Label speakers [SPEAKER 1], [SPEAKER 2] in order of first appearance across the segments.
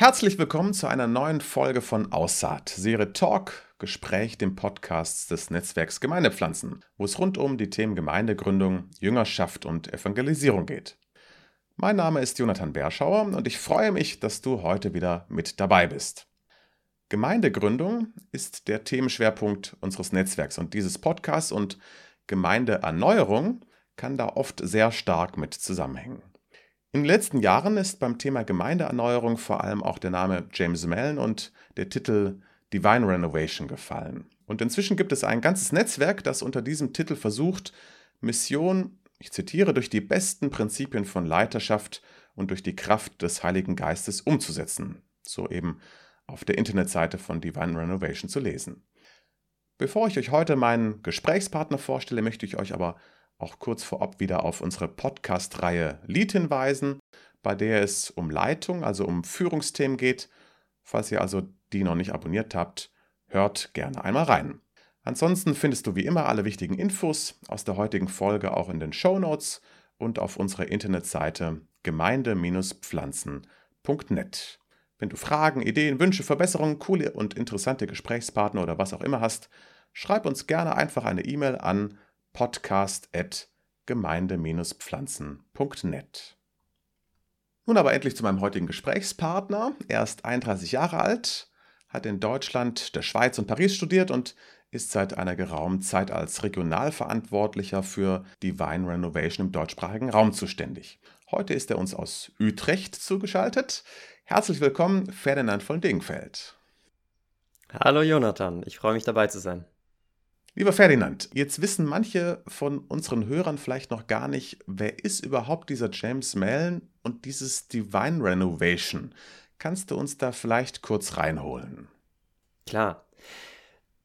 [SPEAKER 1] Herzlich willkommen zu einer neuen Folge von Aussaat, Serie Talk, Gespräch, dem Podcast des Netzwerks Gemeindepflanzen, wo es rund um die Themen Gemeindegründung, Jüngerschaft und Evangelisierung geht. Mein Name ist Jonathan Berschauer und ich freue mich, dass du heute wieder mit dabei bist. Gemeindegründung ist der Themenschwerpunkt unseres Netzwerks und dieses Podcasts und Gemeindeerneuerung kann da oft sehr stark mit zusammenhängen. In den letzten Jahren ist beim Thema Gemeindeerneuerung vor allem auch der Name James Mellon und der Titel Divine Renovation gefallen. Und inzwischen gibt es ein ganzes Netzwerk, das unter diesem Titel versucht, Mission, ich zitiere, durch die besten Prinzipien von Leiterschaft und durch die Kraft des Heiligen Geistes umzusetzen. So eben auf der Internetseite von Divine Renovation zu lesen. Bevor ich euch heute meinen Gesprächspartner vorstelle, möchte ich euch aber auch kurz vorab wieder auf unsere Podcast-Reihe Lead hinweisen, bei der es um Leitung, also um Führungsthemen geht. Falls ihr also die noch nicht abonniert habt, hört gerne einmal rein. Ansonsten findest du wie immer alle wichtigen Infos aus der heutigen Folge auch in den Show Notes und auf unserer Internetseite gemeinde-pflanzen.net. Wenn du Fragen, Ideen, Wünsche, Verbesserungen, coole und interessante Gesprächspartner oder was auch immer hast, schreib uns gerne einfach eine E-Mail an podcast.gemeinde-pflanzen.net. Nun aber endlich zu meinem heutigen Gesprächspartner. Er ist 31 Jahre alt, hat in Deutschland, der Schweiz und Paris studiert und ist seit einer geraumen Zeit als Regionalverantwortlicher für Divine Renovation im deutschsprachigen Raum zuständig. Heute ist er uns aus Utrecht zugeschaltet. Herzlich willkommen, Ferdinand von Dingfeld.
[SPEAKER 2] Hallo Jonathan, ich freue mich dabei zu sein.
[SPEAKER 1] Lieber Ferdinand, jetzt wissen manche von unseren Hörern vielleicht noch gar nicht, wer ist überhaupt dieser James Mellon und dieses Divine Renovation. Kannst du uns da vielleicht kurz reinholen?
[SPEAKER 2] Klar.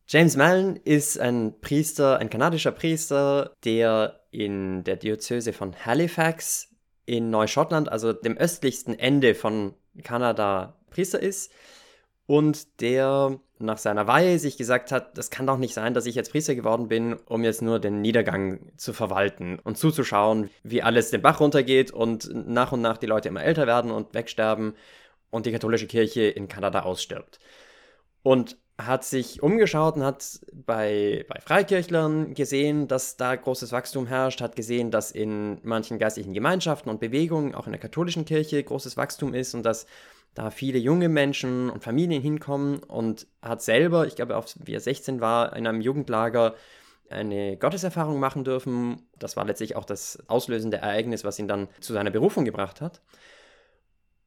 [SPEAKER 2] James Mellon ist ein Priester, ein kanadischer Priester, der in der Diözese von Halifax in Neuschottland, also dem östlichsten Ende von Kanada Priester ist und der nach seiner Weihe sich gesagt hat, das kann doch nicht sein, dass ich jetzt Priester geworden bin, um jetzt nur den Niedergang zu verwalten und zuzuschauen, wie alles den Bach runtergeht und nach und nach die Leute immer älter werden und wegsterben und die katholische Kirche in Kanada ausstirbt. Und hat sich umgeschaut und hat bei, bei Freikirchlern gesehen, dass da großes Wachstum herrscht, hat gesehen, dass in manchen geistlichen Gemeinschaften und Bewegungen, auch in der katholischen Kirche, großes Wachstum ist und dass da viele junge Menschen und Familien hinkommen und hat selber, ich glaube, wie er 16 war, in einem Jugendlager eine Gotteserfahrung machen dürfen. Das war letztlich auch das auslösende Ereignis, was ihn dann zu seiner Berufung gebracht hat.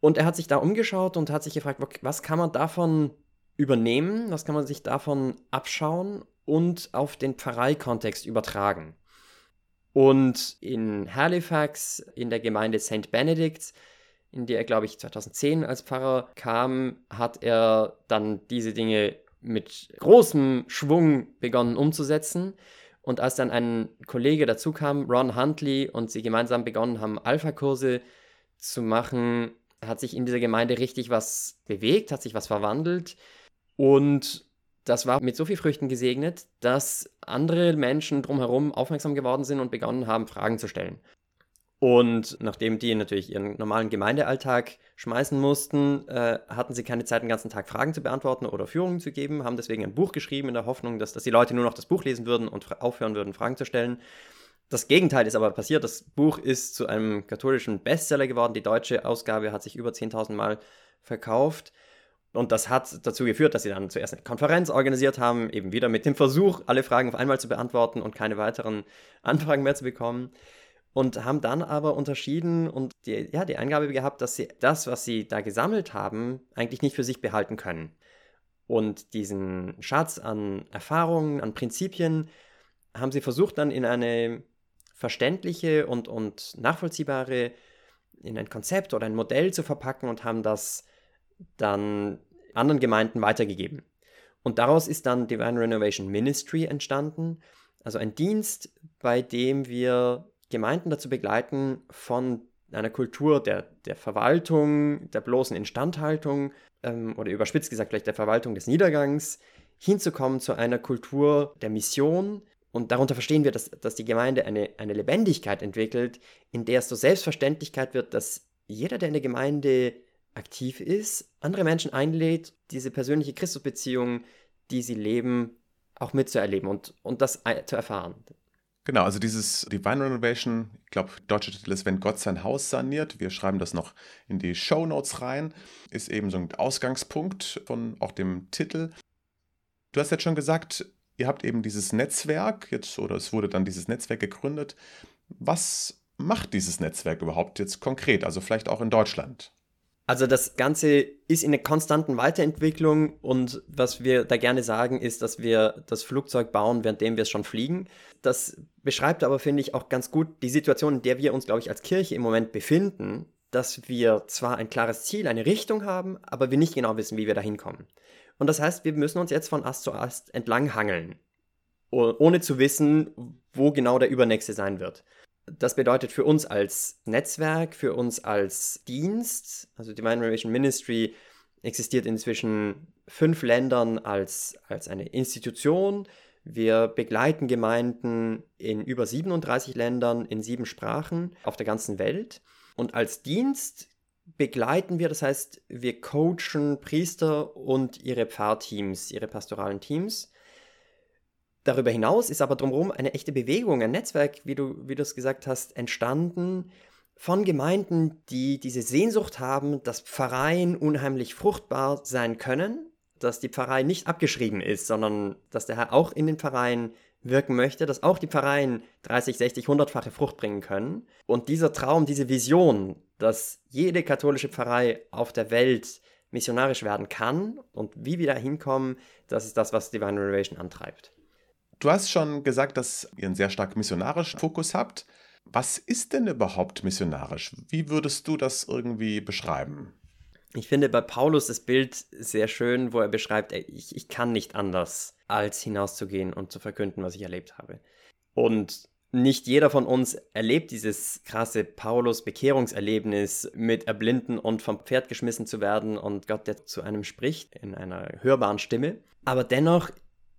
[SPEAKER 2] Und er hat sich da umgeschaut und hat sich gefragt, was kann man davon übernehmen, was kann man sich davon abschauen und auf den Pfarreikontext übertragen. Und in Halifax, in der Gemeinde St. Benedict, in der er, glaube ich, 2010 als Pfarrer kam, hat er dann diese Dinge mit großem Schwung begonnen umzusetzen. Und als dann ein Kollege dazu kam, Ron Huntley, und sie gemeinsam begonnen haben, Alpha-Kurse zu machen, hat sich in dieser Gemeinde richtig was bewegt, hat sich was verwandelt. Und das war mit so viel Früchten gesegnet, dass andere Menschen drumherum aufmerksam geworden sind und begonnen haben, Fragen zu stellen. Und nachdem die natürlich ihren normalen Gemeindealltag schmeißen mussten, äh, hatten sie keine Zeit, den ganzen Tag Fragen zu beantworten oder Führungen zu geben, haben deswegen ein Buch geschrieben in der Hoffnung, dass, dass die Leute nur noch das Buch lesen würden und aufhören würden, Fragen zu stellen. Das Gegenteil ist aber passiert. Das Buch ist zu einem katholischen Bestseller geworden. Die deutsche Ausgabe hat sich über 10.000 Mal verkauft. Und das hat dazu geführt, dass sie dann zuerst eine Konferenz organisiert haben, eben wieder mit dem Versuch, alle Fragen auf einmal zu beantworten und keine weiteren Anfragen mehr zu bekommen. Und haben dann aber unterschieden und die, ja, die Eingabe gehabt, dass sie das, was sie da gesammelt haben, eigentlich nicht für sich behalten können. Und diesen Schatz an Erfahrungen, an Prinzipien, haben sie versucht dann in eine verständliche und, und nachvollziehbare, in ein Konzept oder ein Modell zu verpacken und haben das dann anderen Gemeinden weitergegeben. Und daraus ist dann Divine Renovation Ministry entstanden, also ein Dienst, bei dem wir Gemeinden dazu begleiten, von einer Kultur der, der Verwaltung, der bloßen Instandhaltung ähm, oder überspitzt gesagt vielleicht der Verwaltung des Niedergangs hinzukommen zu einer Kultur der Mission. Und darunter verstehen wir, dass, dass die Gemeinde eine, eine Lebendigkeit entwickelt, in der es so Selbstverständlichkeit wird, dass jeder, der in der Gemeinde aktiv ist, andere Menschen einlädt, diese persönliche Christusbeziehung, die sie leben, auch mitzuerleben und, und das zu erfahren.
[SPEAKER 1] Genau, also dieses Divine Renovation, ich glaube, deutscher Titel ist, wenn Gott sein Haus saniert. Wir schreiben das noch in die Show Notes rein, ist eben so ein Ausgangspunkt von auch dem Titel. Du hast jetzt schon gesagt, ihr habt eben dieses Netzwerk jetzt, oder es wurde dann dieses Netzwerk gegründet. Was macht dieses Netzwerk überhaupt jetzt konkret, also vielleicht auch in Deutschland?
[SPEAKER 2] Also das Ganze ist in einer konstanten Weiterentwicklung und was wir da gerne sagen, ist, dass wir das Flugzeug bauen, währenddem wir es schon fliegen. Das beschreibt aber, finde ich, auch ganz gut die Situation, in der wir uns, glaube ich, als Kirche im Moment befinden, dass wir zwar ein klares Ziel, eine Richtung haben, aber wir nicht genau wissen, wie wir da hinkommen. Und das heißt, wir müssen uns jetzt von Ast zu Ast entlang hangeln, ohne zu wissen, wo genau der übernächste sein wird. Das bedeutet für uns als Netzwerk, für uns als Dienst, also Divine Renovation Ministry existiert inzwischen fünf Ländern als, als eine Institution. Wir begleiten Gemeinden in über 37 Ländern in sieben Sprachen auf der ganzen Welt. Und als Dienst begleiten wir, das heißt, wir coachen Priester und ihre Pfarrteams, ihre pastoralen Teams Darüber hinaus ist aber drumherum eine echte Bewegung, ein Netzwerk, wie du, wie es gesagt hast, entstanden von Gemeinden, die diese Sehnsucht haben, dass Pfarreien unheimlich fruchtbar sein können, dass die Pfarrei nicht abgeschrieben ist, sondern dass der Herr auch in den Pfarreien wirken möchte, dass auch die Pfarreien 30, 60, 100-fache Frucht bringen können. Und dieser Traum, diese Vision, dass jede katholische Pfarrei auf der Welt missionarisch werden kann und wie wir da hinkommen, das ist das, was Divine Renovation antreibt.
[SPEAKER 1] Du hast schon gesagt, dass ihr einen sehr stark missionarischen Fokus habt. Was ist denn überhaupt missionarisch? Wie würdest du das irgendwie beschreiben?
[SPEAKER 2] Ich finde bei Paulus das Bild sehr schön, wo er beschreibt, ey, ich, ich kann nicht anders, als hinauszugehen und zu verkünden, was ich erlebt habe. Und nicht jeder von uns erlebt dieses krasse Paulus-Bekehrungserlebnis mit Erblinden und vom Pferd geschmissen zu werden und Gott, der zu einem spricht in einer hörbaren Stimme. Aber dennoch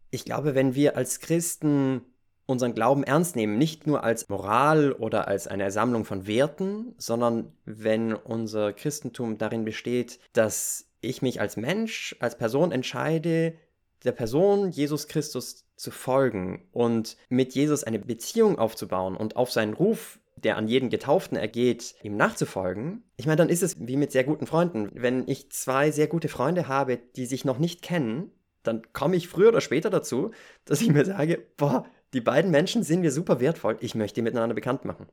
[SPEAKER 2] ich glaube, wenn wir als Christen unseren Glauben ernst nehmen, nicht nur als Moral oder als eine Sammlung von Werten, sondern wenn unser Christentum darin besteht, dass ich mich als Mensch, als Person entscheide, der Person Jesus Christus zu folgen und mit Jesus eine Beziehung aufzubauen und auf seinen Ruf, der an jeden Getauften ergeht, ihm nachzufolgen, ich meine, dann ist es wie mit sehr guten Freunden. Wenn ich zwei sehr gute Freunde habe, die sich noch nicht kennen, dann komme ich früher oder später dazu, dass ich mir sage, boah, die beiden Menschen sind mir super wertvoll, ich möchte die miteinander bekannt machen.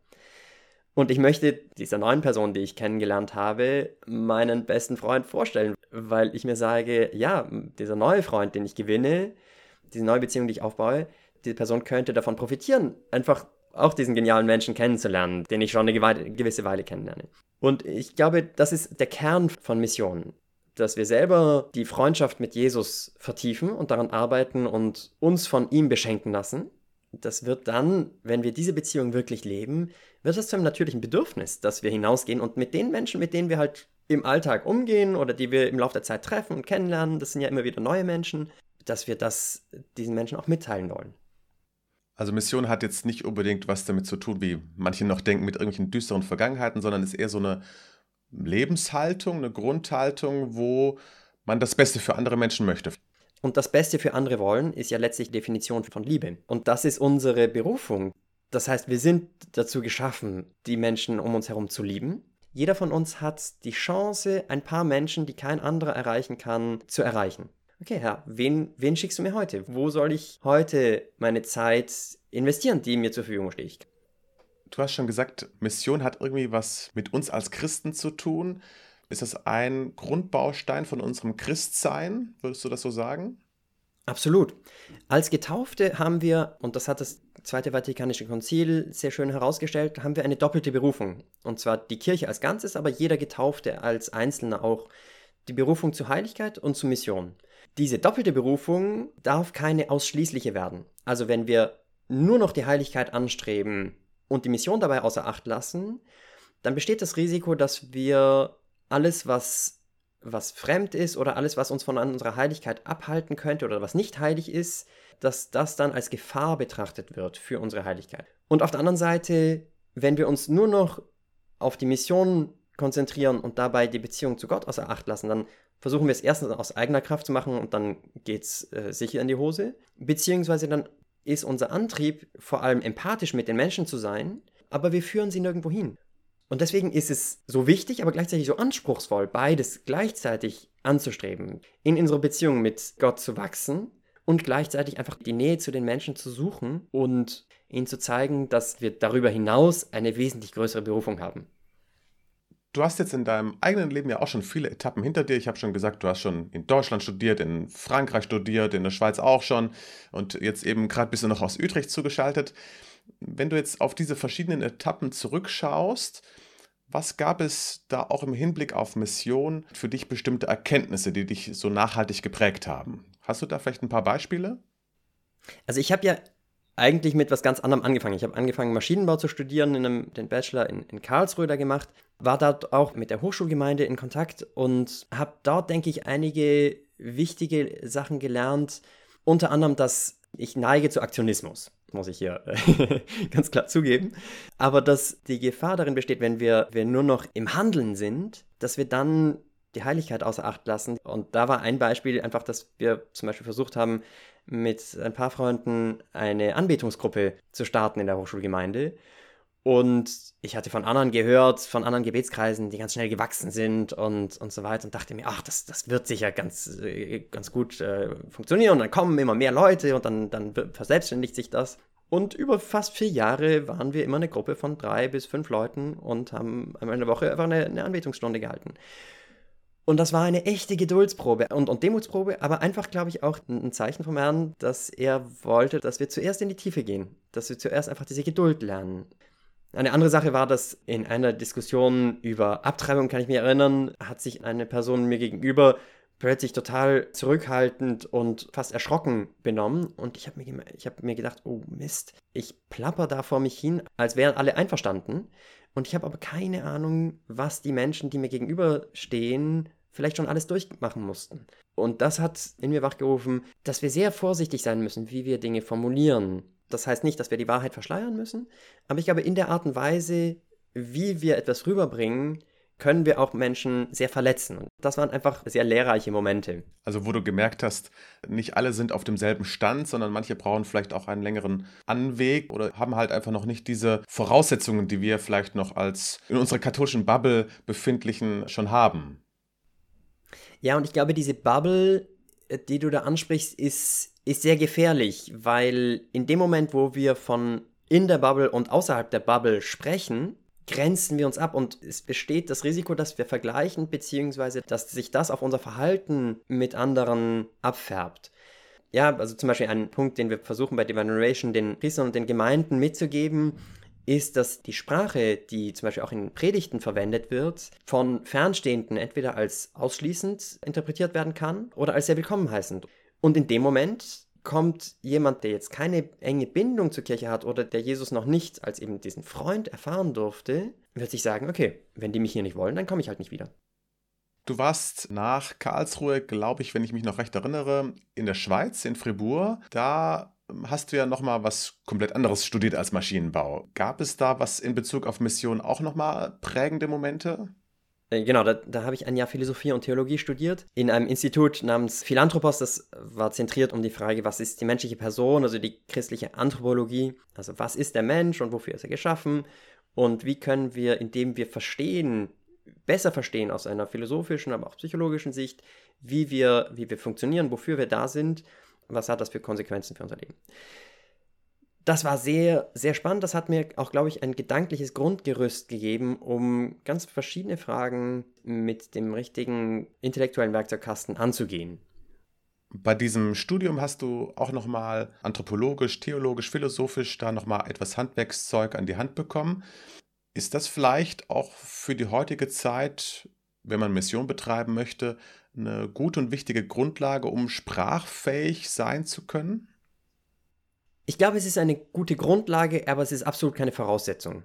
[SPEAKER 2] Und ich möchte dieser neuen Person, die ich kennengelernt habe, meinen besten Freund vorstellen, weil ich mir sage, ja, dieser neue Freund, den ich gewinne, diese neue Beziehung, die ich aufbaue, diese Person könnte davon profitieren, einfach auch diesen genialen Menschen kennenzulernen, den ich schon eine gewisse Weile kennenlerne. Und ich glaube, das ist der Kern von Missionen dass wir selber die Freundschaft mit Jesus vertiefen und daran arbeiten und uns von ihm beschenken lassen. Das wird dann, wenn wir diese Beziehung wirklich leben, wird das zu einem natürlichen Bedürfnis, dass wir hinausgehen und mit den Menschen, mit denen wir halt im Alltag umgehen oder die wir im Laufe der Zeit treffen und kennenlernen, das sind ja immer wieder neue Menschen, dass wir das diesen Menschen auch mitteilen wollen.
[SPEAKER 1] Also Mission hat jetzt nicht unbedingt was damit zu tun, wie manche noch denken, mit irgendwelchen düsteren Vergangenheiten, sondern ist eher so eine Lebenshaltung, eine Grundhaltung, wo man das Beste für andere Menschen möchte.
[SPEAKER 2] Und das Beste für andere wollen ist ja letztlich Definition von Liebe. Und das ist unsere Berufung. Das heißt, wir sind dazu geschaffen, die Menschen um uns herum zu lieben. Jeder von uns hat die Chance, ein paar Menschen, die kein anderer erreichen kann, zu erreichen. Okay, Herr, wen, wen schickst du mir heute? Wo soll ich heute meine Zeit investieren, die mir zur Verfügung steht?
[SPEAKER 1] Du hast schon gesagt, Mission hat irgendwie was mit uns als Christen zu tun. Ist das ein Grundbaustein von unserem Christsein? Würdest du das so sagen?
[SPEAKER 2] Absolut. Als Getaufte haben wir, und das hat das Zweite Vatikanische Konzil sehr schön herausgestellt, haben wir eine doppelte Berufung. Und zwar die Kirche als Ganzes, aber jeder Getaufte als Einzelner auch. Die Berufung zur Heiligkeit und zur Mission. Diese doppelte Berufung darf keine ausschließliche werden. Also wenn wir nur noch die Heiligkeit anstreben, und die Mission dabei außer Acht lassen, dann besteht das Risiko, dass wir alles, was, was fremd ist oder alles, was uns von unserer Heiligkeit abhalten könnte oder was nicht heilig ist, dass das dann als Gefahr betrachtet wird für unsere Heiligkeit. Und auf der anderen Seite, wenn wir uns nur noch auf die Mission konzentrieren und dabei die Beziehung zu Gott außer Acht lassen, dann versuchen wir es erstens aus eigener Kraft zu machen und dann geht es äh, sicher in die Hose. Beziehungsweise dann ist unser Antrieb vor allem empathisch mit den Menschen zu sein, aber wir führen sie nirgendwo hin. Und deswegen ist es so wichtig, aber gleichzeitig so anspruchsvoll, beides gleichzeitig anzustreben, in unserer Beziehung mit Gott zu wachsen und gleichzeitig einfach die Nähe zu den Menschen zu suchen und ihnen zu zeigen, dass wir darüber hinaus eine wesentlich größere Berufung haben.
[SPEAKER 1] Du hast jetzt in deinem eigenen Leben ja auch schon viele Etappen hinter dir. Ich habe schon gesagt, du hast schon in Deutschland studiert, in Frankreich studiert, in der Schweiz auch schon und jetzt eben gerade bist du noch aus Utrecht zugeschaltet. Wenn du jetzt auf diese verschiedenen Etappen zurückschaust, was gab es da auch im Hinblick auf Mission für dich bestimmte Erkenntnisse, die dich so nachhaltig geprägt haben? Hast du da vielleicht ein paar Beispiele?
[SPEAKER 2] Also ich habe ja eigentlich mit was ganz anderem angefangen. Ich habe angefangen, Maschinenbau zu studieren, in einem, den Bachelor in, in Karlsruhe da gemacht, war dort auch mit der Hochschulgemeinde in Kontakt und habe dort, denke ich, einige wichtige Sachen gelernt. Unter anderem, dass ich neige zu Aktionismus muss ich hier äh, ganz klar zugeben. Aber dass die Gefahr darin besteht, wenn wir, wir nur noch im Handeln sind, dass wir dann die Heiligkeit außer Acht lassen. Und da war ein Beispiel einfach, dass wir zum Beispiel versucht haben, mit ein paar Freunden eine Anbetungsgruppe zu starten in der Hochschulgemeinde. Und ich hatte von anderen gehört, von anderen Gebetskreisen, die ganz schnell gewachsen sind und, und so weiter und dachte mir, ach, das, das wird sicher ganz, äh, ganz gut äh, funktionieren und dann kommen immer mehr Leute und dann, dann verselbstständigt sich das. Und über fast vier Jahre waren wir immer eine Gruppe von drei bis fünf Leuten und haben einmal in der Woche einfach eine, eine Anbetungsstunde gehalten. Und das war eine echte Geduldsprobe und, und Demutsprobe, aber einfach, glaube ich, auch ein Zeichen vom Herrn, dass er wollte, dass wir zuerst in die Tiefe gehen, dass wir zuerst einfach diese Geduld lernen. Eine andere Sache war, dass in einer Diskussion über Abtreibung, kann ich mich erinnern, hat sich eine Person mir gegenüber plötzlich total zurückhaltend und fast erschrocken benommen. Und ich habe mir, hab mir gedacht, oh Mist, ich plapper da vor mich hin, als wären alle einverstanden. Und ich habe aber keine Ahnung, was die Menschen, die mir gegenüberstehen, vielleicht schon alles durchmachen mussten. Und das hat in mir wachgerufen, dass wir sehr vorsichtig sein müssen, wie wir Dinge formulieren. Das heißt nicht, dass wir die Wahrheit verschleiern müssen, aber ich glaube, in der Art und Weise, wie wir etwas rüberbringen, können wir auch Menschen sehr verletzen. Und das waren einfach sehr lehrreiche Momente.
[SPEAKER 1] Also wo du gemerkt hast, nicht alle sind auf demselben Stand, sondern manche brauchen vielleicht auch einen längeren Anweg oder haben halt einfach noch nicht diese Voraussetzungen, die wir vielleicht noch als in unserer katholischen Bubble befindlichen schon haben.
[SPEAKER 2] Ja, und ich glaube, diese Bubble, äh, die du da ansprichst, ist ist sehr gefährlich, weil in dem Moment, wo wir von in der Bubble und außerhalb der Bubble sprechen, grenzen wir uns ab und es besteht das Risiko, dass wir vergleichen, beziehungsweise dass sich das auf unser Verhalten mit anderen abfärbt. Ja, also zum Beispiel ein Punkt, den wir versuchen bei Divine Narration den Priestern und den Gemeinden mitzugeben, ist, dass die Sprache, die zum Beispiel auch in Predigten verwendet wird, von Fernstehenden entweder als ausschließend interpretiert werden kann oder als sehr willkommen heißend. Und in dem Moment kommt jemand, der jetzt keine enge Bindung zur Kirche hat oder der Jesus noch nicht als eben diesen Freund erfahren durfte, wird sich sagen, okay, wenn die mich hier nicht wollen, dann komme ich halt nicht wieder.
[SPEAKER 1] Du warst nach Karlsruhe, glaube ich, wenn ich mich noch recht erinnere, in der Schweiz, in Fribourg. Da hast du ja nochmal was komplett anderes studiert als Maschinenbau. Gab es da was in Bezug auf Mission auch nochmal prägende Momente?
[SPEAKER 2] Äh, genau, da, da habe ich ein Jahr Philosophie und Theologie studiert in einem Institut namens Philanthropos. Das war zentriert um die Frage, was ist die menschliche Person, also die christliche Anthropologie. Also was ist der Mensch und wofür ist er geschaffen? Und wie können wir, indem wir verstehen, besser verstehen aus einer philosophischen, aber auch psychologischen Sicht, wie wir, wie wir funktionieren, wofür wir da sind, was hat das für Konsequenzen für unser Leben das war sehr, sehr spannend. Das hat mir auch, glaube ich, ein gedankliches Grundgerüst gegeben, um ganz verschiedene Fragen mit dem richtigen intellektuellen Werkzeugkasten anzugehen.
[SPEAKER 1] Bei diesem Studium hast du auch nochmal anthropologisch, theologisch, philosophisch da nochmal etwas Handwerkszeug an die Hand bekommen. Ist das vielleicht auch für die heutige Zeit, wenn man Mission betreiben möchte, eine gute und wichtige Grundlage, um sprachfähig sein zu können?
[SPEAKER 2] Ich glaube, es ist eine gute Grundlage, aber es ist absolut keine Voraussetzung.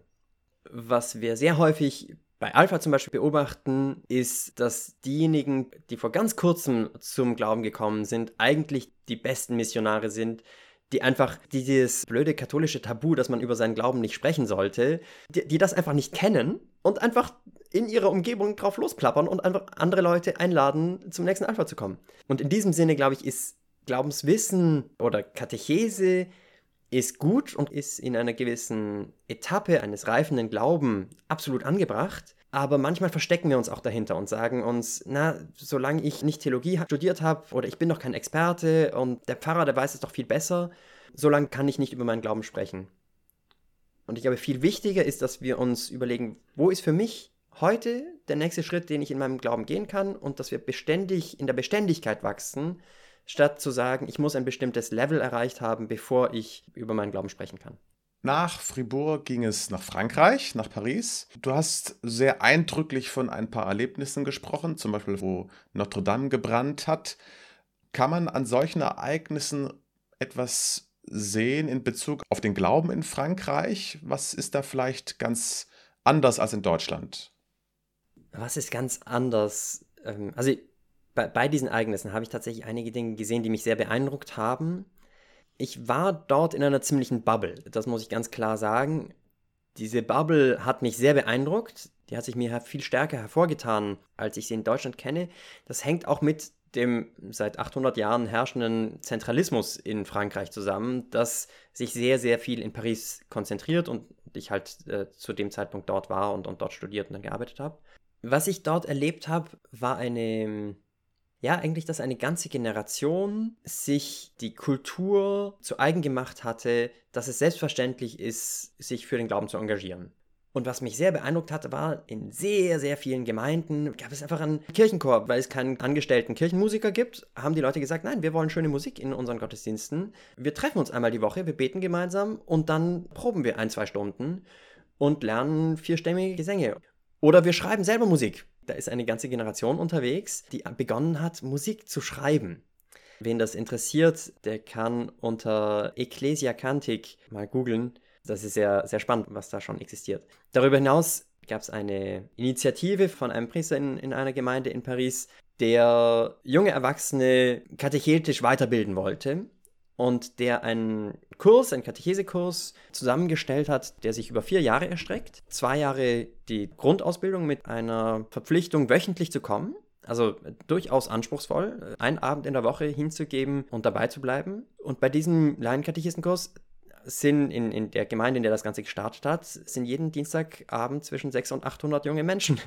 [SPEAKER 2] Was wir sehr häufig bei Alpha zum Beispiel beobachten, ist, dass diejenigen, die vor ganz kurzem zum Glauben gekommen sind, eigentlich die besten Missionare sind, die einfach dieses blöde katholische Tabu, dass man über seinen Glauben nicht sprechen sollte, die, die das einfach nicht kennen und einfach in ihrer Umgebung drauf losplappern und einfach andere Leute einladen, zum nächsten Alpha zu kommen. Und in diesem Sinne, glaube ich, ist Glaubenswissen oder Katechese ist gut und ist in einer gewissen Etappe eines reifenden Glauben absolut angebracht. Aber manchmal verstecken wir uns auch dahinter und sagen uns, na, solange ich nicht Theologie studiert habe oder ich bin noch kein Experte und der Pfarrer, der weiß es doch viel besser, solange kann ich nicht über meinen Glauben sprechen. Und ich glaube, viel wichtiger ist, dass wir uns überlegen, wo ist für mich heute der nächste Schritt, den ich in meinem Glauben gehen kann und dass wir beständig in der Beständigkeit wachsen, statt zu sagen, ich muss ein bestimmtes Level erreicht haben, bevor ich über meinen Glauben sprechen kann.
[SPEAKER 1] Nach Fribourg ging es nach Frankreich, nach Paris. Du hast sehr eindrücklich von ein paar Erlebnissen gesprochen, zum Beispiel wo Notre Dame gebrannt hat. Kann man an solchen Ereignissen etwas sehen in Bezug auf den Glauben in Frankreich? Was ist da vielleicht ganz anders als in Deutschland?
[SPEAKER 2] Was ist ganz anders? Ähm, also bei, bei diesen Ereignissen habe ich tatsächlich einige Dinge gesehen, die mich sehr beeindruckt haben. Ich war dort in einer ziemlichen Bubble, das muss ich ganz klar sagen. Diese Bubble hat mich sehr beeindruckt. Die hat sich mir viel stärker hervorgetan, als ich sie in Deutschland kenne. Das hängt auch mit dem seit 800 Jahren herrschenden Zentralismus in Frankreich zusammen, das sich sehr, sehr viel in Paris konzentriert und ich halt äh, zu dem Zeitpunkt dort war und, und dort studiert und dann gearbeitet habe. Was ich dort erlebt habe, war eine ja, eigentlich, dass eine ganze Generation sich die Kultur zu eigen gemacht hatte, dass es selbstverständlich ist, sich für den Glauben zu engagieren. Und was mich sehr beeindruckt hatte, war, in sehr, sehr vielen Gemeinden gab es einfach einen Kirchenchor, weil es keinen angestellten Kirchenmusiker gibt, haben die Leute gesagt, nein, wir wollen schöne Musik in unseren Gottesdiensten. Wir treffen uns einmal die Woche, wir beten gemeinsam und dann proben wir ein, zwei Stunden und lernen vierstämmige Gesänge. Oder wir schreiben selber Musik. Da ist eine ganze Generation unterwegs, die begonnen hat, Musik zu schreiben. Wen das interessiert, der kann unter Ecclesia Cantic mal googeln. Das ist sehr, sehr spannend, was da schon existiert. Darüber hinaus gab es eine Initiative von einem Priester in, in einer Gemeinde in Paris, der junge Erwachsene katechetisch weiterbilden wollte und der einen Kurs, einen Katechesekurs zusammengestellt hat, der sich über vier Jahre erstreckt. Zwei Jahre die Grundausbildung mit einer Verpflichtung, wöchentlich zu kommen. Also durchaus anspruchsvoll, einen Abend in der Woche hinzugeben und dabei zu bleiben. Und bei diesem Laienkatechistenkurs sind in, in der Gemeinde, in der das Ganze gestartet hat, sind jeden Dienstagabend zwischen 600 und 800 junge Menschen.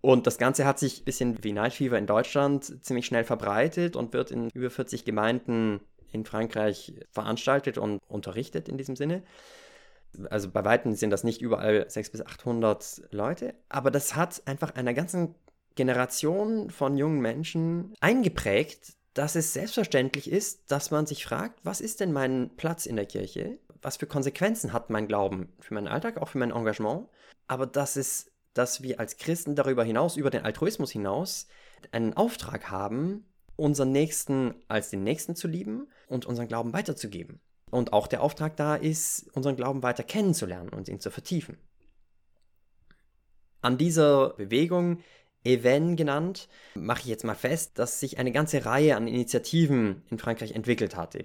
[SPEAKER 2] Und das Ganze hat sich ein bisschen wie Night Fever in Deutschland ziemlich schnell verbreitet und wird in über 40 Gemeinden in Frankreich veranstaltet und unterrichtet in diesem Sinne. Also bei Weitem sind das nicht überall 600 bis 800 Leute, aber das hat einfach einer ganzen Generation von jungen Menschen eingeprägt, dass es selbstverständlich ist, dass man sich fragt, was ist denn mein Platz in der Kirche? Was für Konsequenzen hat mein Glauben für meinen Alltag, auch für mein Engagement? Aber dass es, dass wir als Christen darüber hinaus, über den Altruismus hinaus, einen Auftrag haben, unseren Nächsten als den Nächsten zu lieben und unseren Glauben weiterzugeben. Und auch der Auftrag da ist, unseren Glauben weiter kennenzulernen und ihn zu vertiefen. An dieser Bewegung, Even genannt, mache ich jetzt mal fest, dass sich eine ganze Reihe an Initiativen in Frankreich entwickelt hatte.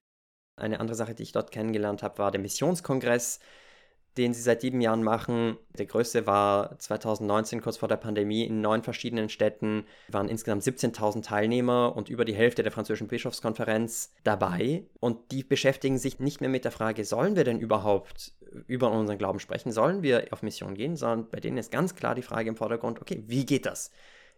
[SPEAKER 2] Eine andere Sache, die ich dort kennengelernt habe, war der Missionskongress, den sie seit sieben Jahren machen. Der größte war 2019, kurz vor der Pandemie, in neun verschiedenen Städten. waren insgesamt 17.000 Teilnehmer und über die Hälfte der französischen Bischofskonferenz dabei. Und die beschäftigen sich nicht mehr mit der Frage, sollen wir denn überhaupt über unseren Glauben sprechen? Sollen wir auf Mission gehen? Sondern bei denen ist ganz klar die Frage im Vordergrund, okay, wie geht das?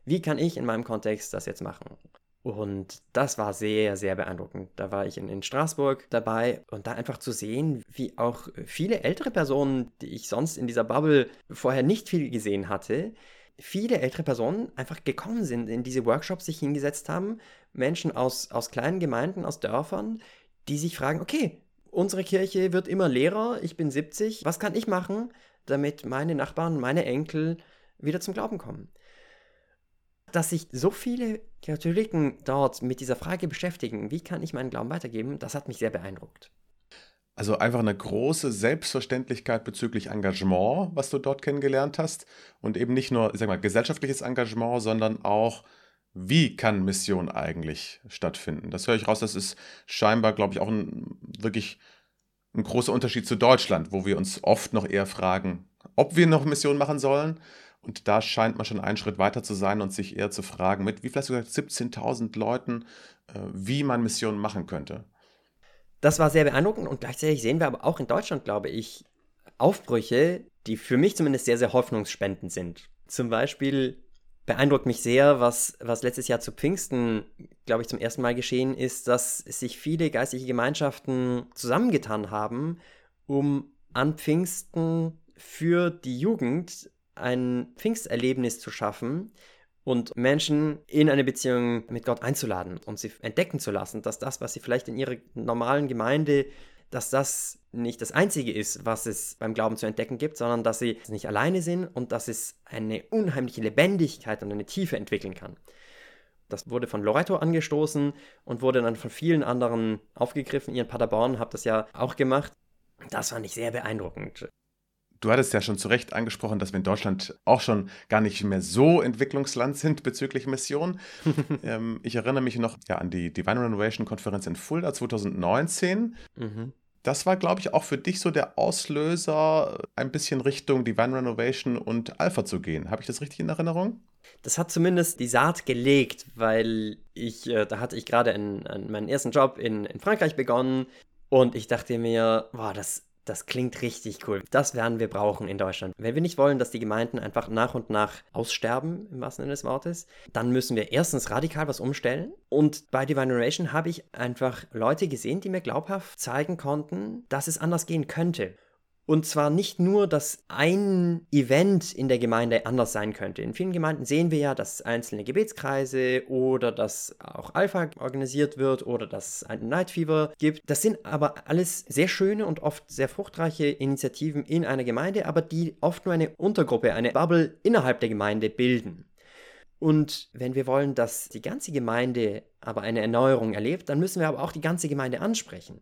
[SPEAKER 2] Wie kann ich in meinem Kontext das jetzt machen? Und das war sehr, sehr beeindruckend. Da war ich in, in Straßburg dabei und da einfach zu sehen, wie auch viele ältere Personen, die ich sonst in dieser Bubble vorher nicht viel gesehen hatte, viele ältere Personen einfach gekommen sind, in diese Workshops sich hingesetzt haben, Menschen aus, aus kleinen Gemeinden, aus Dörfern, die sich fragen, okay, unsere Kirche wird immer leerer, ich bin 70, was kann ich machen, damit meine Nachbarn, meine Enkel wieder zum Glauben kommen? Dass sich so viele Katholiken dort mit dieser Frage beschäftigen, wie kann ich meinen Glauben weitergeben, das hat mich sehr beeindruckt.
[SPEAKER 1] Also einfach eine große Selbstverständlichkeit bezüglich Engagement, was du dort kennengelernt hast. Und eben nicht nur, sag mal, gesellschaftliches Engagement, sondern auch wie kann Mission eigentlich stattfinden? Das höre ich raus, das ist scheinbar, glaube ich, auch ein wirklich ein großer Unterschied zu Deutschland, wo wir uns oft noch eher fragen, ob wir noch Mission machen sollen. Und da scheint man schon einen Schritt weiter zu sein und sich eher zu fragen, mit wie vielleicht sogar 17.000 Leuten, äh, wie man Missionen machen könnte.
[SPEAKER 2] Das war sehr beeindruckend und gleichzeitig sehen wir aber auch in Deutschland, glaube ich, Aufbrüche, die für mich zumindest sehr, sehr hoffnungsspendend sind. Zum Beispiel beeindruckt mich sehr, was, was letztes Jahr zu Pfingsten, glaube ich, zum ersten Mal geschehen ist, dass sich viele geistliche Gemeinschaften zusammengetan haben, um an Pfingsten für die Jugend ein Pfingsterlebnis zu schaffen und Menschen in eine Beziehung mit Gott einzuladen und sie entdecken zu lassen, dass das, was sie vielleicht in ihrer normalen Gemeinde dass das nicht das Einzige ist, was es beim Glauben zu entdecken gibt, sondern dass sie nicht alleine sind und dass es eine unheimliche Lebendigkeit und eine Tiefe entwickeln kann. Das wurde von Loreto angestoßen und wurde dann von vielen anderen aufgegriffen. Ihr in Paderborn habt das ja auch gemacht. Das fand ich sehr beeindruckend.
[SPEAKER 1] Du hattest ja schon zu Recht angesprochen, dass wir in Deutschland auch schon gar nicht mehr so Entwicklungsland sind bezüglich Mission. ähm, ich erinnere mich noch ja, an die Divine Renovation Konferenz in Fulda 2019. Mhm. Das war, glaube ich, auch für dich so der Auslöser, ein bisschen Richtung Divine Renovation und Alpha zu gehen. Habe ich das richtig in Erinnerung?
[SPEAKER 2] Das hat zumindest die Saat gelegt, weil ich, äh, da hatte ich gerade meinen ersten Job in, in Frankreich begonnen und ich dachte mir, boah, das das klingt richtig cool. Das werden wir brauchen in Deutschland. Wenn wir nicht wollen, dass die Gemeinden einfach nach und nach aussterben, im wahrsten Sinne des Wortes, dann müssen wir erstens radikal was umstellen. Und bei Divine Generation habe ich einfach Leute gesehen, die mir glaubhaft zeigen konnten, dass es anders gehen könnte. Und zwar nicht nur, dass ein Event in der Gemeinde anders sein könnte. In vielen Gemeinden sehen wir ja, dass einzelne Gebetskreise oder dass auch Alpha organisiert wird oder dass ein Night Fever gibt. Das sind aber alles sehr schöne und oft sehr fruchtreiche Initiativen in einer Gemeinde, aber die oft nur eine Untergruppe, eine Bubble innerhalb der Gemeinde bilden. Und wenn wir wollen, dass die ganze Gemeinde aber eine Erneuerung erlebt, dann müssen wir aber auch die ganze Gemeinde ansprechen.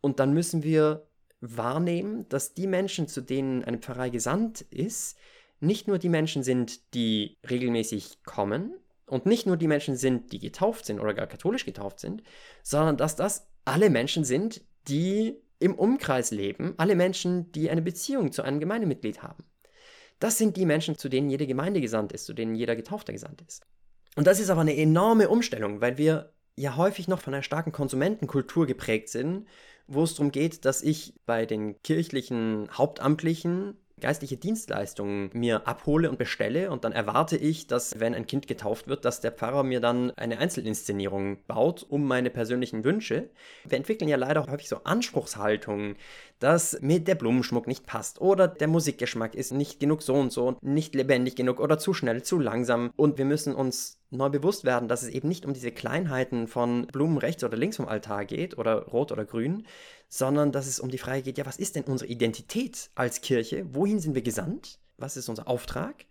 [SPEAKER 2] Und dann müssen wir wahrnehmen, dass die Menschen, zu denen eine Pfarrei gesandt ist, nicht nur die Menschen sind, die regelmäßig kommen und nicht nur die Menschen sind, die getauft sind oder gar katholisch getauft sind, sondern dass das alle Menschen sind, die im Umkreis leben, alle Menschen, die eine Beziehung zu einem Gemeindemitglied haben. Das sind die Menschen, zu denen jede Gemeinde gesandt ist, zu denen jeder Getaufter gesandt ist. Und das ist aber eine enorme Umstellung, weil wir ja häufig noch von einer starken Konsumentenkultur geprägt sind wo es darum geht, dass ich bei den kirchlichen Hauptamtlichen geistliche Dienstleistungen mir abhole und bestelle und dann erwarte ich, dass wenn ein Kind getauft wird, dass der Pfarrer mir dann eine Einzelinszenierung baut um meine persönlichen Wünsche. Wir entwickeln ja leider häufig so Anspruchshaltungen, dass mir der Blumenschmuck nicht passt oder der Musikgeschmack ist nicht genug so und so, nicht lebendig genug oder zu schnell, zu langsam und wir müssen uns neu bewusst werden, dass es eben nicht um diese Kleinheiten von Blumen rechts oder links vom Altar geht oder rot oder grün, sondern dass es um die Frage geht, ja, was ist denn unsere Identität als Kirche? Wohin sind wir gesandt? Was ist unser Auftrag?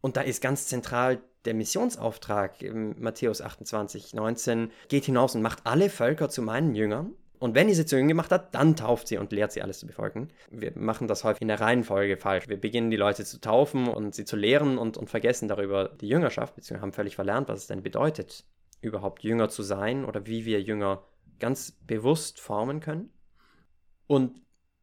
[SPEAKER 2] Und da ist ganz zentral der Missionsauftrag im Matthäus 28, 19, geht hinaus und macht alle Völker zu meinen Jüngern. Und wenn ihr sie zu Jüngern gemacht hat, dann tauft sie und lehrt sie alles zu befolgen. Wir machen das häufig in der Reihenfolge falsch. Wir beginnen die Leute zu taufen und sie zu lehren und, und vergessen darüber die Jüngerschaft, beziehungsweise haben völlig verlernt, was es denn bedeutet, überhaupt Jünger zu sein oder wie wir Jünger ganz bewusst formen können. Und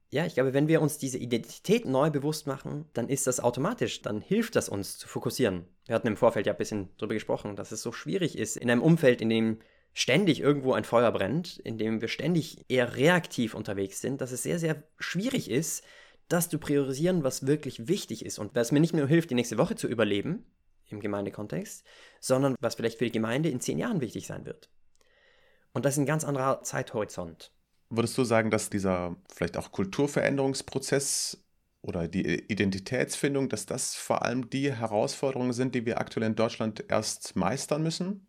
[SPEAKER 2] ja, ich glaube, wenn wir uns diese Identität neu bewusst machen, dann ist das automatisch, dann hilft das uns zu fokussieren. Wir hatten im Vorfeld ja ein bisschen darüber gesprochen, dass es so schwierig ist, in einem Umfeld, in dem ständig irgendwo ein Feuer brennt, in dem wir ständig eher reaktiv unterwegs sind, dass es sehr, sehr schwierig ist, das zu priorisieren, was wirklich wichtig ist und was mir nicht nur hilft, die nächste Woche zu überleben, im Gemeindekontext, sondern was vielleicht für die Gemeinde in zehn Jahren wichtig sein wird. Und das ist ein ganz anderer Zeithorizont.
[SPEAKER 1] Würdest du sagen, dass dieser vielleicht auch Kulturveränderungsprozess oder die Identitätsfindung, dass das vor allem die Herausforderungen sind, die wir aktuell in Deutschland erst meistern müssen?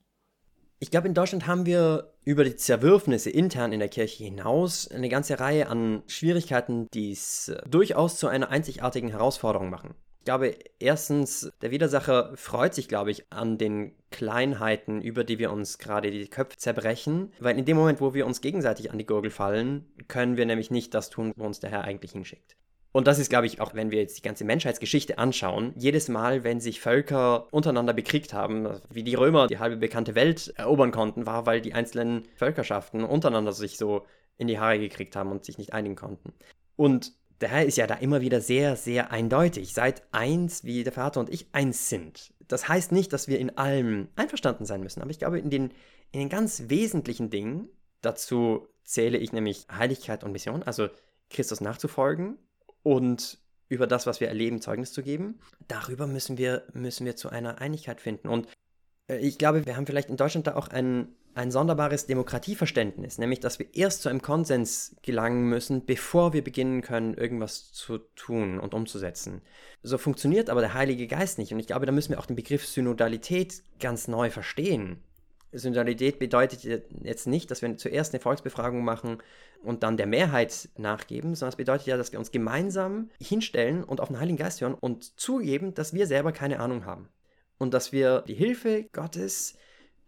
[SPEAKER 2] Ich glaube, in Deutschland haben wir über die Zerwürfnisse intern in der Kirche hinaus eine ganze Reihe an Schwierigkeiten, die es durchaus zu einer einzigartigen Herausforderung machen glaube, erstens, der Widersacher freut sich, glaube ich, an den Kleinheiten, über die wir uns gerade die Köpfe zerbrechen, weil in dem Moment, wo wir uns gegenseitig an die Gurgel fallen, können wir nämlich nicht das tun, wo uns der Herr eigentlich hinschickt. Und das ist, glaube ich, auch wenn wir jetzt die ganze Menschheitsgeschichte anschauen, jedes Mal, wenn sich Völker untereinander bekriegt haben, wie die Römer die halbe bekannte Welt erobern konnten, war, weil die einzelnen Völkerschaften untereinander sich so in die Haare gekriegt haben und sich nicht einigen konnten. Und daher ist ja da immer wieder sehr, sehr eindeutig. Seid eins, wie der Vater und ich eins sind. Das heißt nicht, dass wir in allem einverstanden sein müssen, aber ich glaube, in den, in den ganz wesentlichen Dingen, dazu zähle ich nämlich Heiligkeit und Mission, also Christus nachzufolgen und über das, was wir erleben, Zeugnis zu geben. Darüber müssen wir, müssen wir zu einer Einigkeit finden. Und äh, ich glaube, wir haben vielleicht in Deutschland da auch ein, ein sonderbares Demokratieverständnis, nämlich dass wir erst zu einem Konsens gelangen müssen, bevor wir beginnen können, irgendwas zu tun und umzusetzen. So funktioniert aber der Heilige Geist nicht. Und ich glaube, da müssen wir auch den Begriff Synodalität ganz neu verstehen. Synodalität bedeutet jetzt nicht, dass wir zuerst eine Volksbefragung machen und dann der Mehrheit nachgeben, sondern es bedeutet ja, dass wir uns gemeinsam hinstellen und auf den Heiligen Geist hören und zugeben, dass wir selber keine Ahnung haben. Und dass wir die Hilfe Gottes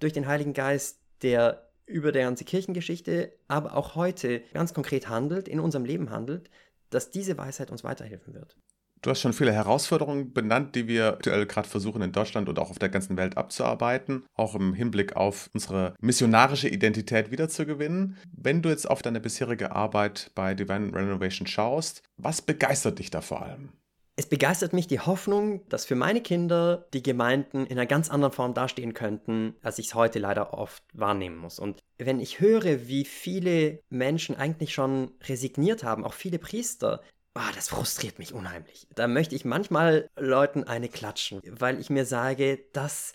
[SPEAKER 2] durch den Heiligen Geist, der über der ganze Kirchengeschichte, aber auch heute ganz konkret handelt, in unserem Leben handelt, dass diese Weisheit uns weiterhelfen wird.
[SPEAKER 1] Du hast schon viele Herausforderungen benannt, die wir aktuell gerade versuchen in Deutschland und auch auf der ganzen Welt abzuarbeiten, auch im Hinblick auf unsere missionarische Identität wiederzugewinnen. Wenn du jetzt auf deine bisherige Arbeit bei Divine Renovation schaust, was begeistert dich da vor allem?
[SPEAKER 2] Es begeistert mich die Hoffnung, dass für meine Kinder die Gemeinden in einer ganz anderen Form dastehen könnten, als ich es heute leider oft wahrnehmen muss. Und wenn ich höre, wie viele Menschen eigentlich schon resigniert haben, auch viele Priester, Ah, das frustriert mich unheimlich. Da möchte ich manchmal Leuten eine klatschen, weil ich mir sage, das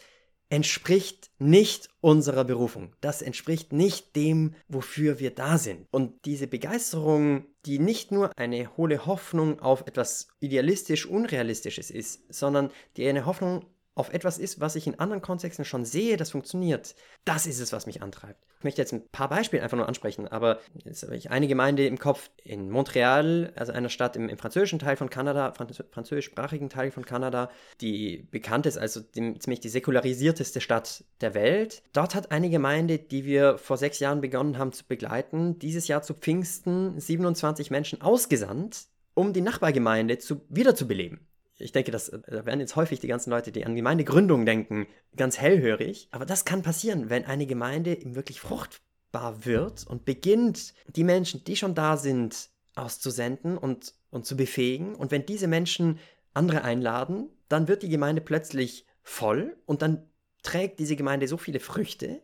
[SPEAKER 2] entspricht nicht unserer Berufung. Das entspricht nicht dem, wofür wir da sind. Und diese Begeisterung, die nicht nur eine hohle Hoffnung auf etwas idealistisch Unrealistisches ist, sondern die eine Hoffnung auf etwas ist, was ich in anderen Kontexten schon sehe, das funktioniert. Das ist es, was mich antreibt. Ich möchte jetzt ein paar Beispiele einfach nur ansprechen, aber jetzt habe ich eine Gemeinde im Kopf in Montreal, also einer Stadt im, im französischen Teil von Kanada, franz französischsprachigen Teil von Kanada, die bekannt ist, also die, ziemlich die säkularisierteste Stadt der Welt. Dort hat eine Gemeinde, die wir vor sechs Jahren begonnen haben zu begleiten, dieses Jahr zu Pfingsten 27 Menschen ausgesandt, um die Nachbargemeinde zu, wiederzubeleben ich denke, das, äh, da werden jetzt häufig die ganzen Leute, die an Gemeindegründung denken, ganz hellhörig. Aber das kann passieren, wenn eine Gemeinde wirklich fruchtbar wird und beginnt, die Menschen, die schon da sind, auszusenden und, und zu befähigen. Und wenn diese Menschen andere einladen, dann wird die Gemeinde plötzlich voll und dann trägt diese Gemeinde so viele Früchte,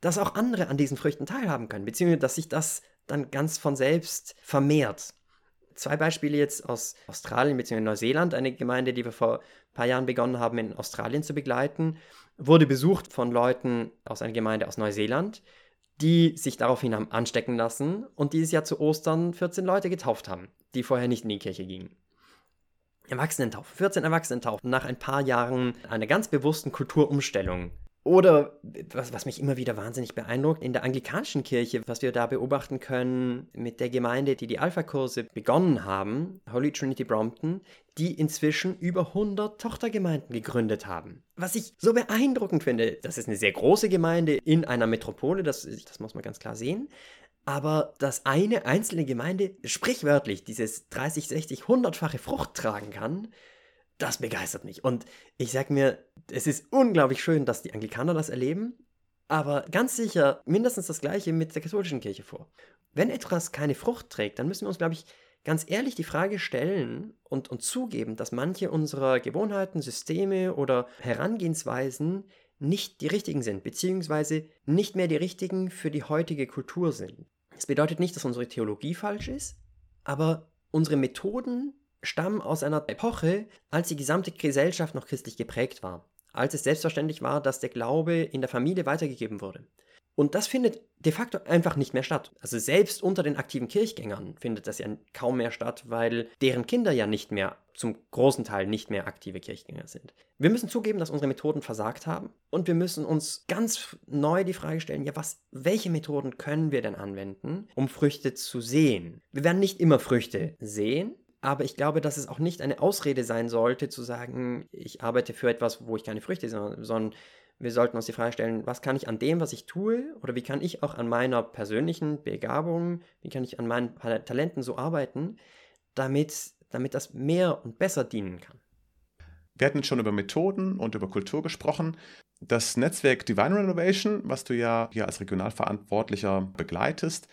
[SPEAKER 2] dass auch andere an diesen Früchten teilhaben können, beziehungsweise dass sich das dann ganz von selbst vermehrt zwei Beispiele jetzt aus Australien bzw. Neuseeland. Eine Gemeinde, die wir vor ein paar Jahren begonnen haben, in Australien zu begleiten, wurde besucht von Leuten aus einer Gemeinde aus Neuseeland, die sich daraufhin haben anstecken lassen und dieses Jahr zu Ostern 14 Leute getauft haben, die vorher nicht in die Kirche gingen. Erwachsenentaufen, 14 Erwachsenentaufen nach ein paar Jahren einer ganz bewussten Kulturumstellung oder was, was mich immer wieder wahnsinnig beeindruckt, in der anglikanischen Kirche, was wir da beobachten können mit der Gemeinde, die die Alpha-Kurse begonnen haben, Holy Trinity Brompton, die inzwischen über 100 Tochtergemeinden gegründet haben. Was ich so beeindruckend finde, das ist eine sehr große Gemeinde in einer Metropole, das, das muss man ganz klar sehen. Aber dass eine einzelne Gemeinde sprichwörtlich dieses 30, 60, 100-fache Frucht tragen kann, das begeistert mich. Und ich sag mir, es ist unglaublich schön, dass die Anglikaner das erleben, aber ganz sicher mindestens das Gleiche mit der katholischen Kirche vor. Wenn etwas keine Frucht trägt, dann müssen wir uns, glaube ich, ganz ehrlich die Frage stellen und, und zugeben, dass manche unserer Gewohnheiten, Systeme oder Herangehensweisen nicht die richtigen sind, beziehungsweise nicht mehr die richtigen für die heutige Kultur sind. Das bedeutet nicht, dass unsere Theologie falsch ist, aber unsere Methoden stammen aus einer Epoche, als die gesamte Gesellschaft noch christlich geprägt war, als es selbstverständlich war, dass der Glaube in der Familie weitergegeben wurde. Und das findet de facto einfach nicht mehr statt. Also selbst unter den aktiven Kirchgängern findet das ja kaum mehr statt, weil deren Kinder ja nicht mehr, zum großen Teil nicht mehr aktive Kirchgänger sind. Wir müssen zugeben, dass unsere Methoden versagt haben und wir müssen uns ganz neu die Frage stellen, ja, was, welche Methoden können wir denn anwenden, um Früchte zu sehen? Wir werden nicht immer Früchte sehen, aber ich glaube, dass es auch nicht eine Ausrede sein sollte, zu sagen, ich arbeite für etwas, wo ich keine Früchte sehe, sondern wir sollten uns die Frage stellen, was kann ich an dem, was ich tue, oder wie kann ich auch an meiner persönlichen Begabung, wie kann ich an meinen Talenten so arbeiten, damit damit das mehr und besser dienen kann.
[SPEAKER 1] Wir hatten schon über Methoden und über Kultur gesprochen. Das Netzwerk Divine Renovation, was du ja hier als Regionalverantwortlicher begleitest,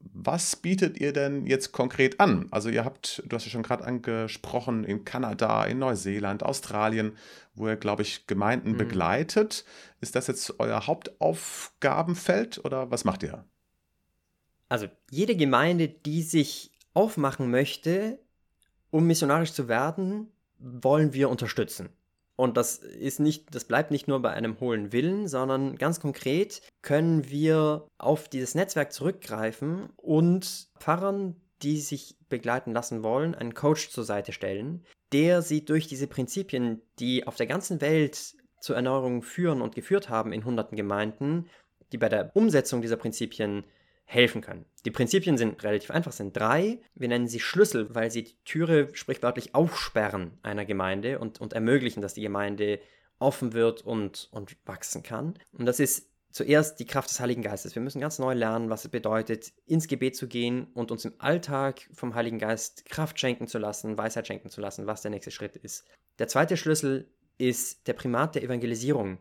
[SPEAKER 1] was bietet ihr denn jetzt konkret an? Also ihr habt, du hast ja schon gerade angesprochen, in Kanada, in Neuseeland, Australien, wo ihr, glaube ich, Gemeinden mhm. begleitet. Ist das jetzt euer Hauptaufgabenfeld oder was macht ihr?
[SPEAKER 2] Also jede Gemeinde, die sich aufmachen möchte, um missionarisch zu werden, wollen wir unterstützen. Und das ist nicht, das bleibt nicht nur bei einem hohlen Willen, sondern ganz konkret können wir auf dieses Netzwerk zurückgreifen und Pfarrern, die sich begleiten lassen wollen, einen Coach zur Seite stellen, der sie durch diese Prinzipien, die auf der ganzen Welt zur Erneuerung führen und geführt haben in hunderten Gemeinden, die bei der Umsetzung dieser Prinzipien helfen können. Die Prinzipien sind relativ einfach, sind drei. Wir nennen sie Schlüssel, weil sie die Türe sprichwörtlich aufsperren einer Gemeinde und, und ermöglichen, dass die Gemeinde offen wird und, und wachsen kann. Und das ist zuerst die Kraft des Heiligen Geistes. Wir müssen ganz neu lernen, was es bedeutet, ins Gebet zu gehen und uns im Alltag vom Heiligen Geist Kraft schenken zu lassen, Weisheit schenken zu lassen, was der nächste Schritt ist. Der zweite Schlüssel ist der Primat der Evangelisierung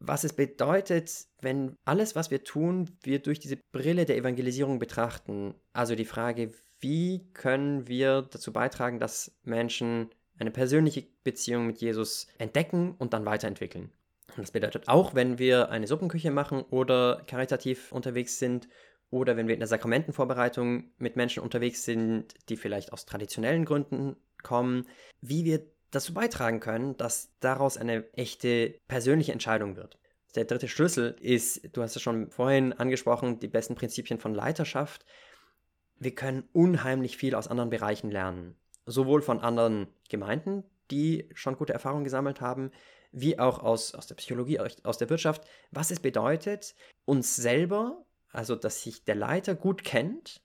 [SPEAKER 2] was es bedeutet, wenn alles, was wir tun, wir durch diese Brille der Evangelisierung betrachten. Also die Frage, wie können wir dazu beitragen, dass Menschen eine persönliche Beziehung mit Jesus entdecken und dann weiterentwickeln. Und das bedeutet auch, wenn wir eine Suppenküche machen oder karitativ unterwegs sind oder wenn wir in der Sakramentenvorbereitung mit Menschen unterwegs sind, die vielleicht aus traditionellen Gründen kommen, wie wir dazu beitragen können, dass daraus eine echte persönliche Entscheidung wird. Der dritte Schlüssel ist, du hast es schon vorhin angesprochen, die besten Prinzipien von Leiterschaft. Wir können unheimlich viel aus anderen Bereichen lernen. Sowohl von anderen Gemeinden, die schon gute Erfahrungen gesammelt haben, wie auch aus, aus der Psychologie, aus der Wirtschaft, was es bedeutet, uns selber, also dass sich der Leiter gut kennt,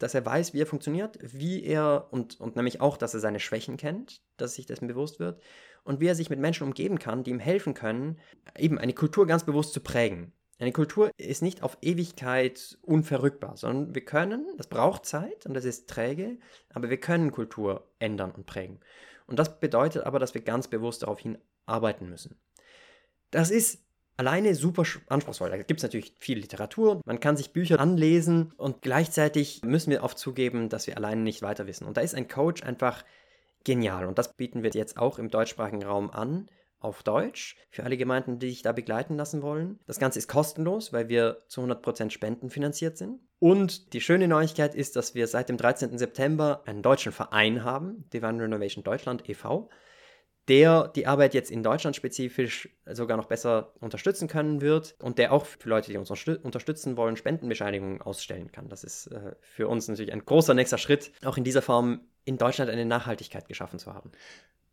[SPEAKER 2] dass er weiß, wie er funktioniert, wie er und, und nämlich auch, dass er seine Schwächen kennt, dass sich dessen bewusst wird und wie er sich mit Menschen umgeben kann, die ihm helfen können, eben eine Kultur ganz bewusst zu prägen. Eine Kultur ist nicht auf Ewigkeit unverrückbar, sondern wir können, das braucht Zeit und das ist träge, aber wir können Kultur ändern und prägen. Und das bedeutet aber, dass wir ganz bewusst darauf hinarbeiten müssen. Das ist alleine super anspruchsvoll. Da gibt es natürlich viel Literatur, man kann sich Bücher anlesen und gleichzeitig müssen wir oft zugeben, dass wir alleine nicht weiter wissen. Und da ist ein Coach einfach genial und das bieten wir jetzt auch im deutschsprachigen Raum an. Auf Deutsch für alle Gemeinden, die sich da begleiten lassen wollen. Das Ganze ist kostenlos, weil wir zu 100% spendenfinanziert sind. Und die schöne Neuigkeit ist, dass wir seit dem 13. September einen deutschen Verein haben, Divine Renovation Deutschland e.V der die Arbeit jetzt in Deutschland spezifisch sogar noch besser unterstützen können wird und der auch für Leute, die uns unterstützen wollen, Spendenbescheinigungen ausstellen kann. Das ist äh, für uns natürlich ein großer nächster Schritt, auch in dieser Form in Deutschland eine Nachhaltigkeit geschaffen zu haben.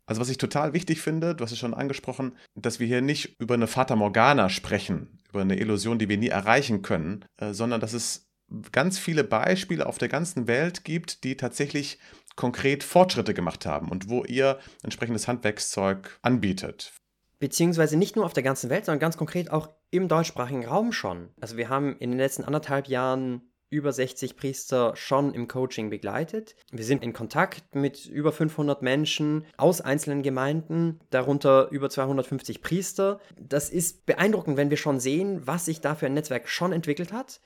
[SPEAKER 1] Also was ich total wichtig finde, du hast es schon angesprochen, dass wir hier nicht über eine Fata Morgana sprechen, über eine Illusion, die wir nie erreichen können, äh, sondern dass es ganz viele Beispiele auf der ganzen Welt gibt, die tatsächlich konkret Fortschritte gemacht haben und wo ihr entsprechendes Handwerkszeug anbietet.
[SPEAKER 2] Beziehungsweise nicht nur auf der ganzen Welt, sondern ganz konkret auch im deutschsprachigen Raum schon. Also wir haben in den letzten anderthalb Jahren über 60 Priester schon im Coaching begleitet. Wir sind in Kontakt mit über 500 Menschen aus einzelnen Gemeinden, darunter über 250 Priester. Das ist beeindruckend, wenn wir schon sehen, was sich da für ein Netzwerk schon entwickelt hat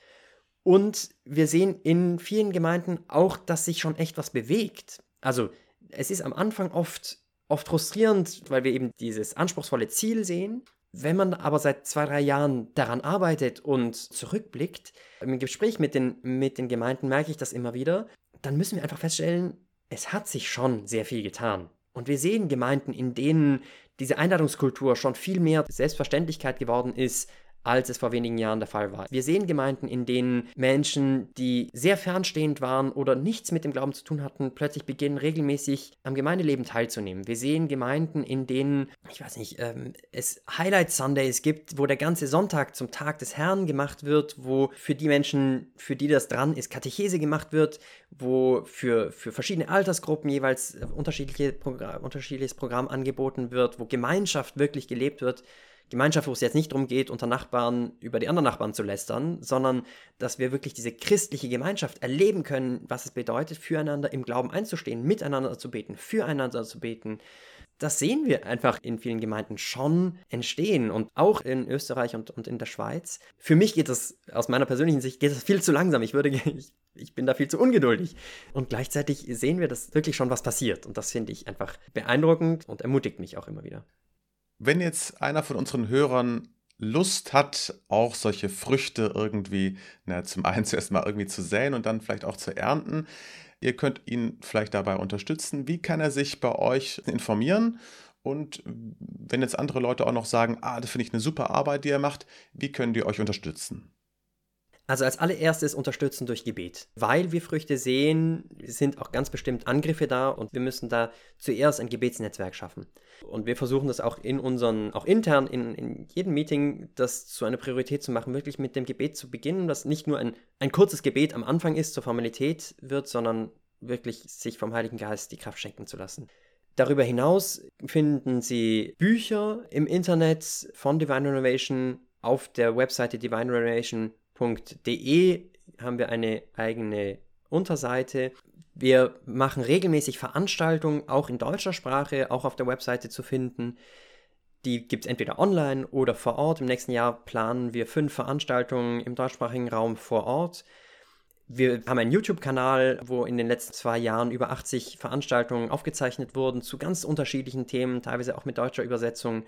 [SPEAKER 2] und wir sehen in vielen Gemeinden auch, dass sich schon echt was bewegt. Also es ist am Anfang oft, oft frustrierend, weil wir eben dieses anspruchsvolle Ziel sehen. Wenn man aber seit zwei, drei Jahren daran arbeitet und zurückblickt, im Gespräch mit den, mit den Gemeinden merke ich das immer wieder, dann müssen wir einfach feststellen, es hat sich schon sehr viel getan. Und wir sehen Gemeinden, in denen diese Einladungskultur schon viel mehr Selbstverständlichkeit geworden ist, als es vor wenigen Jahren der Fall war. Wir sehen Gemeinden, in denen Menschen, die sehr fernstehend waren oder nichts mit dem Glauben zu tun hatten, plötzlich beginnen regelmäßig am Gemeindeleben teilzunehmen. Wir sehen Gemeinden, in denen, ich weiß nicht, ähm, es Highlight Sundays gibt, wo der ganze Sonntag zum Tag des Herrn gemacht wird, wo für die Menschen, für die das dran ist, Katechese gemacht wird, wo für, für verschiedene Altersgruppen jeweils unterschiedliche Progr unterschiedliches Programm angeboten wird, wo Gemeinschaft wirklich gelebt wird. Gemeinschaft, wo es jetzt nicht darum geht, unter Nachbarn über die anderen Nachbarn zu lästern, sondern dass wir wirklich diese christliche Gemeinschaft erleben können, was es bedeutet, füreinander im Glauben einzustehen, miteinander zu beten, füreinander zu beten. Das sehen wir einfach in vielen Gemeinden schon entstehen und auch in Österreich und, und in der Schweiz. Für mich geht das, aus meiner persönlichen Sicht, geht das viel zu langsam. Ich würde, ich, ich bin da viel zu ungeduldig. Und gleichzeitig sehen wir, dass wirklich schon was passiert. Und das finde ich einfach beeindruckend und ermutigt mich auch immer wieder.
[SPEAKER 1] Wenn jetzt einer von unseren Hörern Lust hat, auch solche Früchte irgendwie, na, zum einen zuerst mal irgendwie zu säen und dann vielleicht auch zu ernten, ihr könnt ihn vielleicht dabei unterstützen. Wie kann er sich bei euch informieren? Und wenn jetzt andere Leute auch noch sagen, ah, das finde ich eine super Arbeit, die er macht, wie können die euch unterstützen?
[SPEAKER 2] Also als allererstes unterstützen durch Gebet. Weil wir Früchte sehen, sind auch ganz bestimmt Angriffe da und wir müssen da zuerst ein Gebetsnetzwerk schaffen. Und wir versuchen das auch in unseren, auch intern in, in jedem Meeting, das zu einer Priorität zu machen, wirklich mit dem Gebet zu beginnen, das nicht nur ein, ein kurzes Gebet am Anfang ist, zur Formalität wird, sondern wirklich sich vom Heiligen Geist die Kraft schenken zu lassen. Darüber hinaus finden Sie Bücher im Internet von Divine Renovation auf der Webseite Divine Renovation www.de haben wir eine eigene Unterseite. Wir machen regelmäßig Veranstaltungen, auch in deutscher Sprache, auch auf der Webseite zu finden. Die gibt es entweder online oder vor Ort. Im nächsten Jahr planen wir fünf Veranstaltungen im deutschsprachigen Raum vor Ort. Wir haben einen YouTube-Kanal, wo in den letzten zwei Jahren über 80 Veranstaltungen aufgezeichnet wurden zu ganz unterschiedlichen Themen, teilweise auch mit deutscher Übersetzung.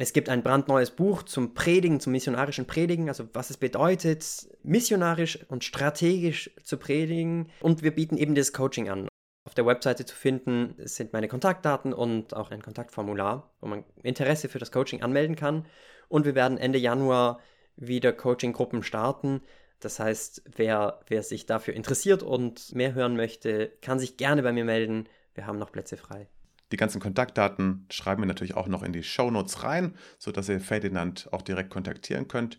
[SPEAKER 2] Es gibt ein brandneues Buch zum Predigen, zum missionarischen Predigen, also was es bedeutet, missionarisch und strategisch zu predigen. Und wir bieten eben das Coaching an. Auf der Webseite zu finden sind meine Kontaktdaten und auch ein Kontaktformular, wo man Interesse für das Coaching anmelden kann. Und wir werden Ende Januar wieder Coaching-Gruppen starten. Das heißt, wer, wer sich dafür interessiert und mehr hören möchte, kann sich gerne bei mir melden. Wir haben noch Plätze frei.
[SPEAKER 1] Die ganzen Kontaktdaten schreiben wir natürlich auch noch in die Show Notes rein, sodass ihr Ferdinand auch direkt kontaktieren könnt.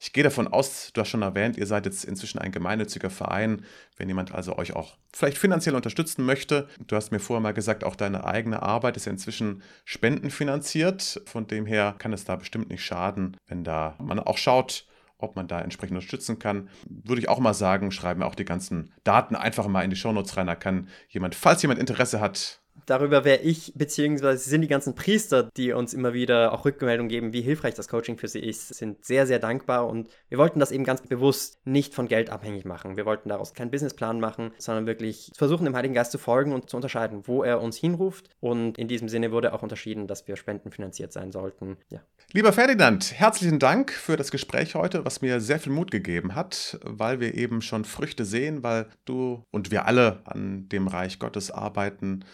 [SPEAKER 1] Ich gehe davon aus, du hast schon erwähnt, ihr seid jetzt inzwischen ein gemeinnütziger Verein. Wenn jemand also euch auch vielleicht finanziell unterstützen möchte, du hast mir vorher mal gesagt, auch deine eigene Arbeit ist ja inzwischen spendenfinanziert. Von dem her kann es da bestimmt nicht schaden, wenn da man auch schaut, ob man da entsprechend unterstützen kann. Würde ich auch mal sagen, schreiben wir auch die ganzen Daten einfach mal in die Shownotes rein. Da kann jemand, falls jemand Interesse hat,
[SPEAKER 2] darüber wäre ich, beziehungsweise sind die ganzen Priester, die uns immer wieder auch Rückmeldung geben, wie hilfreich das Coaching für sie ist, sind sehr, sehr dankbar und wir wollten das eben ganz bewusst nicht von Geld abhängig machen. Wir wollten daraus keinen Businessplan machen, sondern wirklich versuchen, dem Heiligen Geist zu folgen und zu unterscheiden, wo er uns hinruft und in diesem Sinne wurde auch unterschieden, dass wir spendenfinanziert sein sollten. Ja.
[SPEAKER 1] Lieber Ferdinand, herzlichen Dank für das Gespräch heute, was mir sehr viel Mut gegeben hat, weil wir eben schon Früchte sehen, weil du und wir alle an dem Reich Gottes arbeiten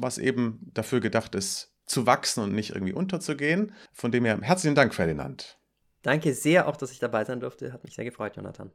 [SPEAKER 1] was eben dafür gedacht ist, zu wachsen und nicht irgendwie unterzugehen. Von dem her herzlichen Dank, Ferdinand.
[SPEAKER 2] Danke sehr auch, dass ich dabei sein durfte. Hat mich sehr gefreut, Jonathan.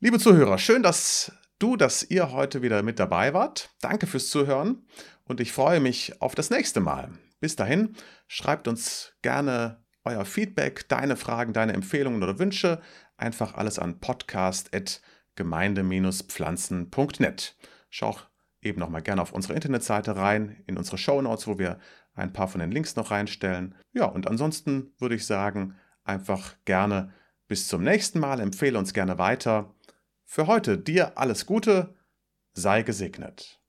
[SPEAKER 1] Liebe Zuhörer, schön, dass du, dass ihr heute wieder mit dabei wart. Danke fürs Zuhören und ich freue mich auf das nächste Mal. Bis dahin, schreibt uns gerne euer Feedback, deine Fragen, deine Empfehlungen oder Wünsche. Einfach alles an podcast.gemeinde-pflanzen.net. Schau eben nochmal gerne auf unsere Internetseite rein, in unsere Show Notes, wo wir ein paar von den Links noch reinstellen. Ja, und ansonsten würde ich sagen, einfach gerne bis zum nächsten Mal, empfehle uns gerne weiter. Für heute dir alles Gute, sei gesegnet.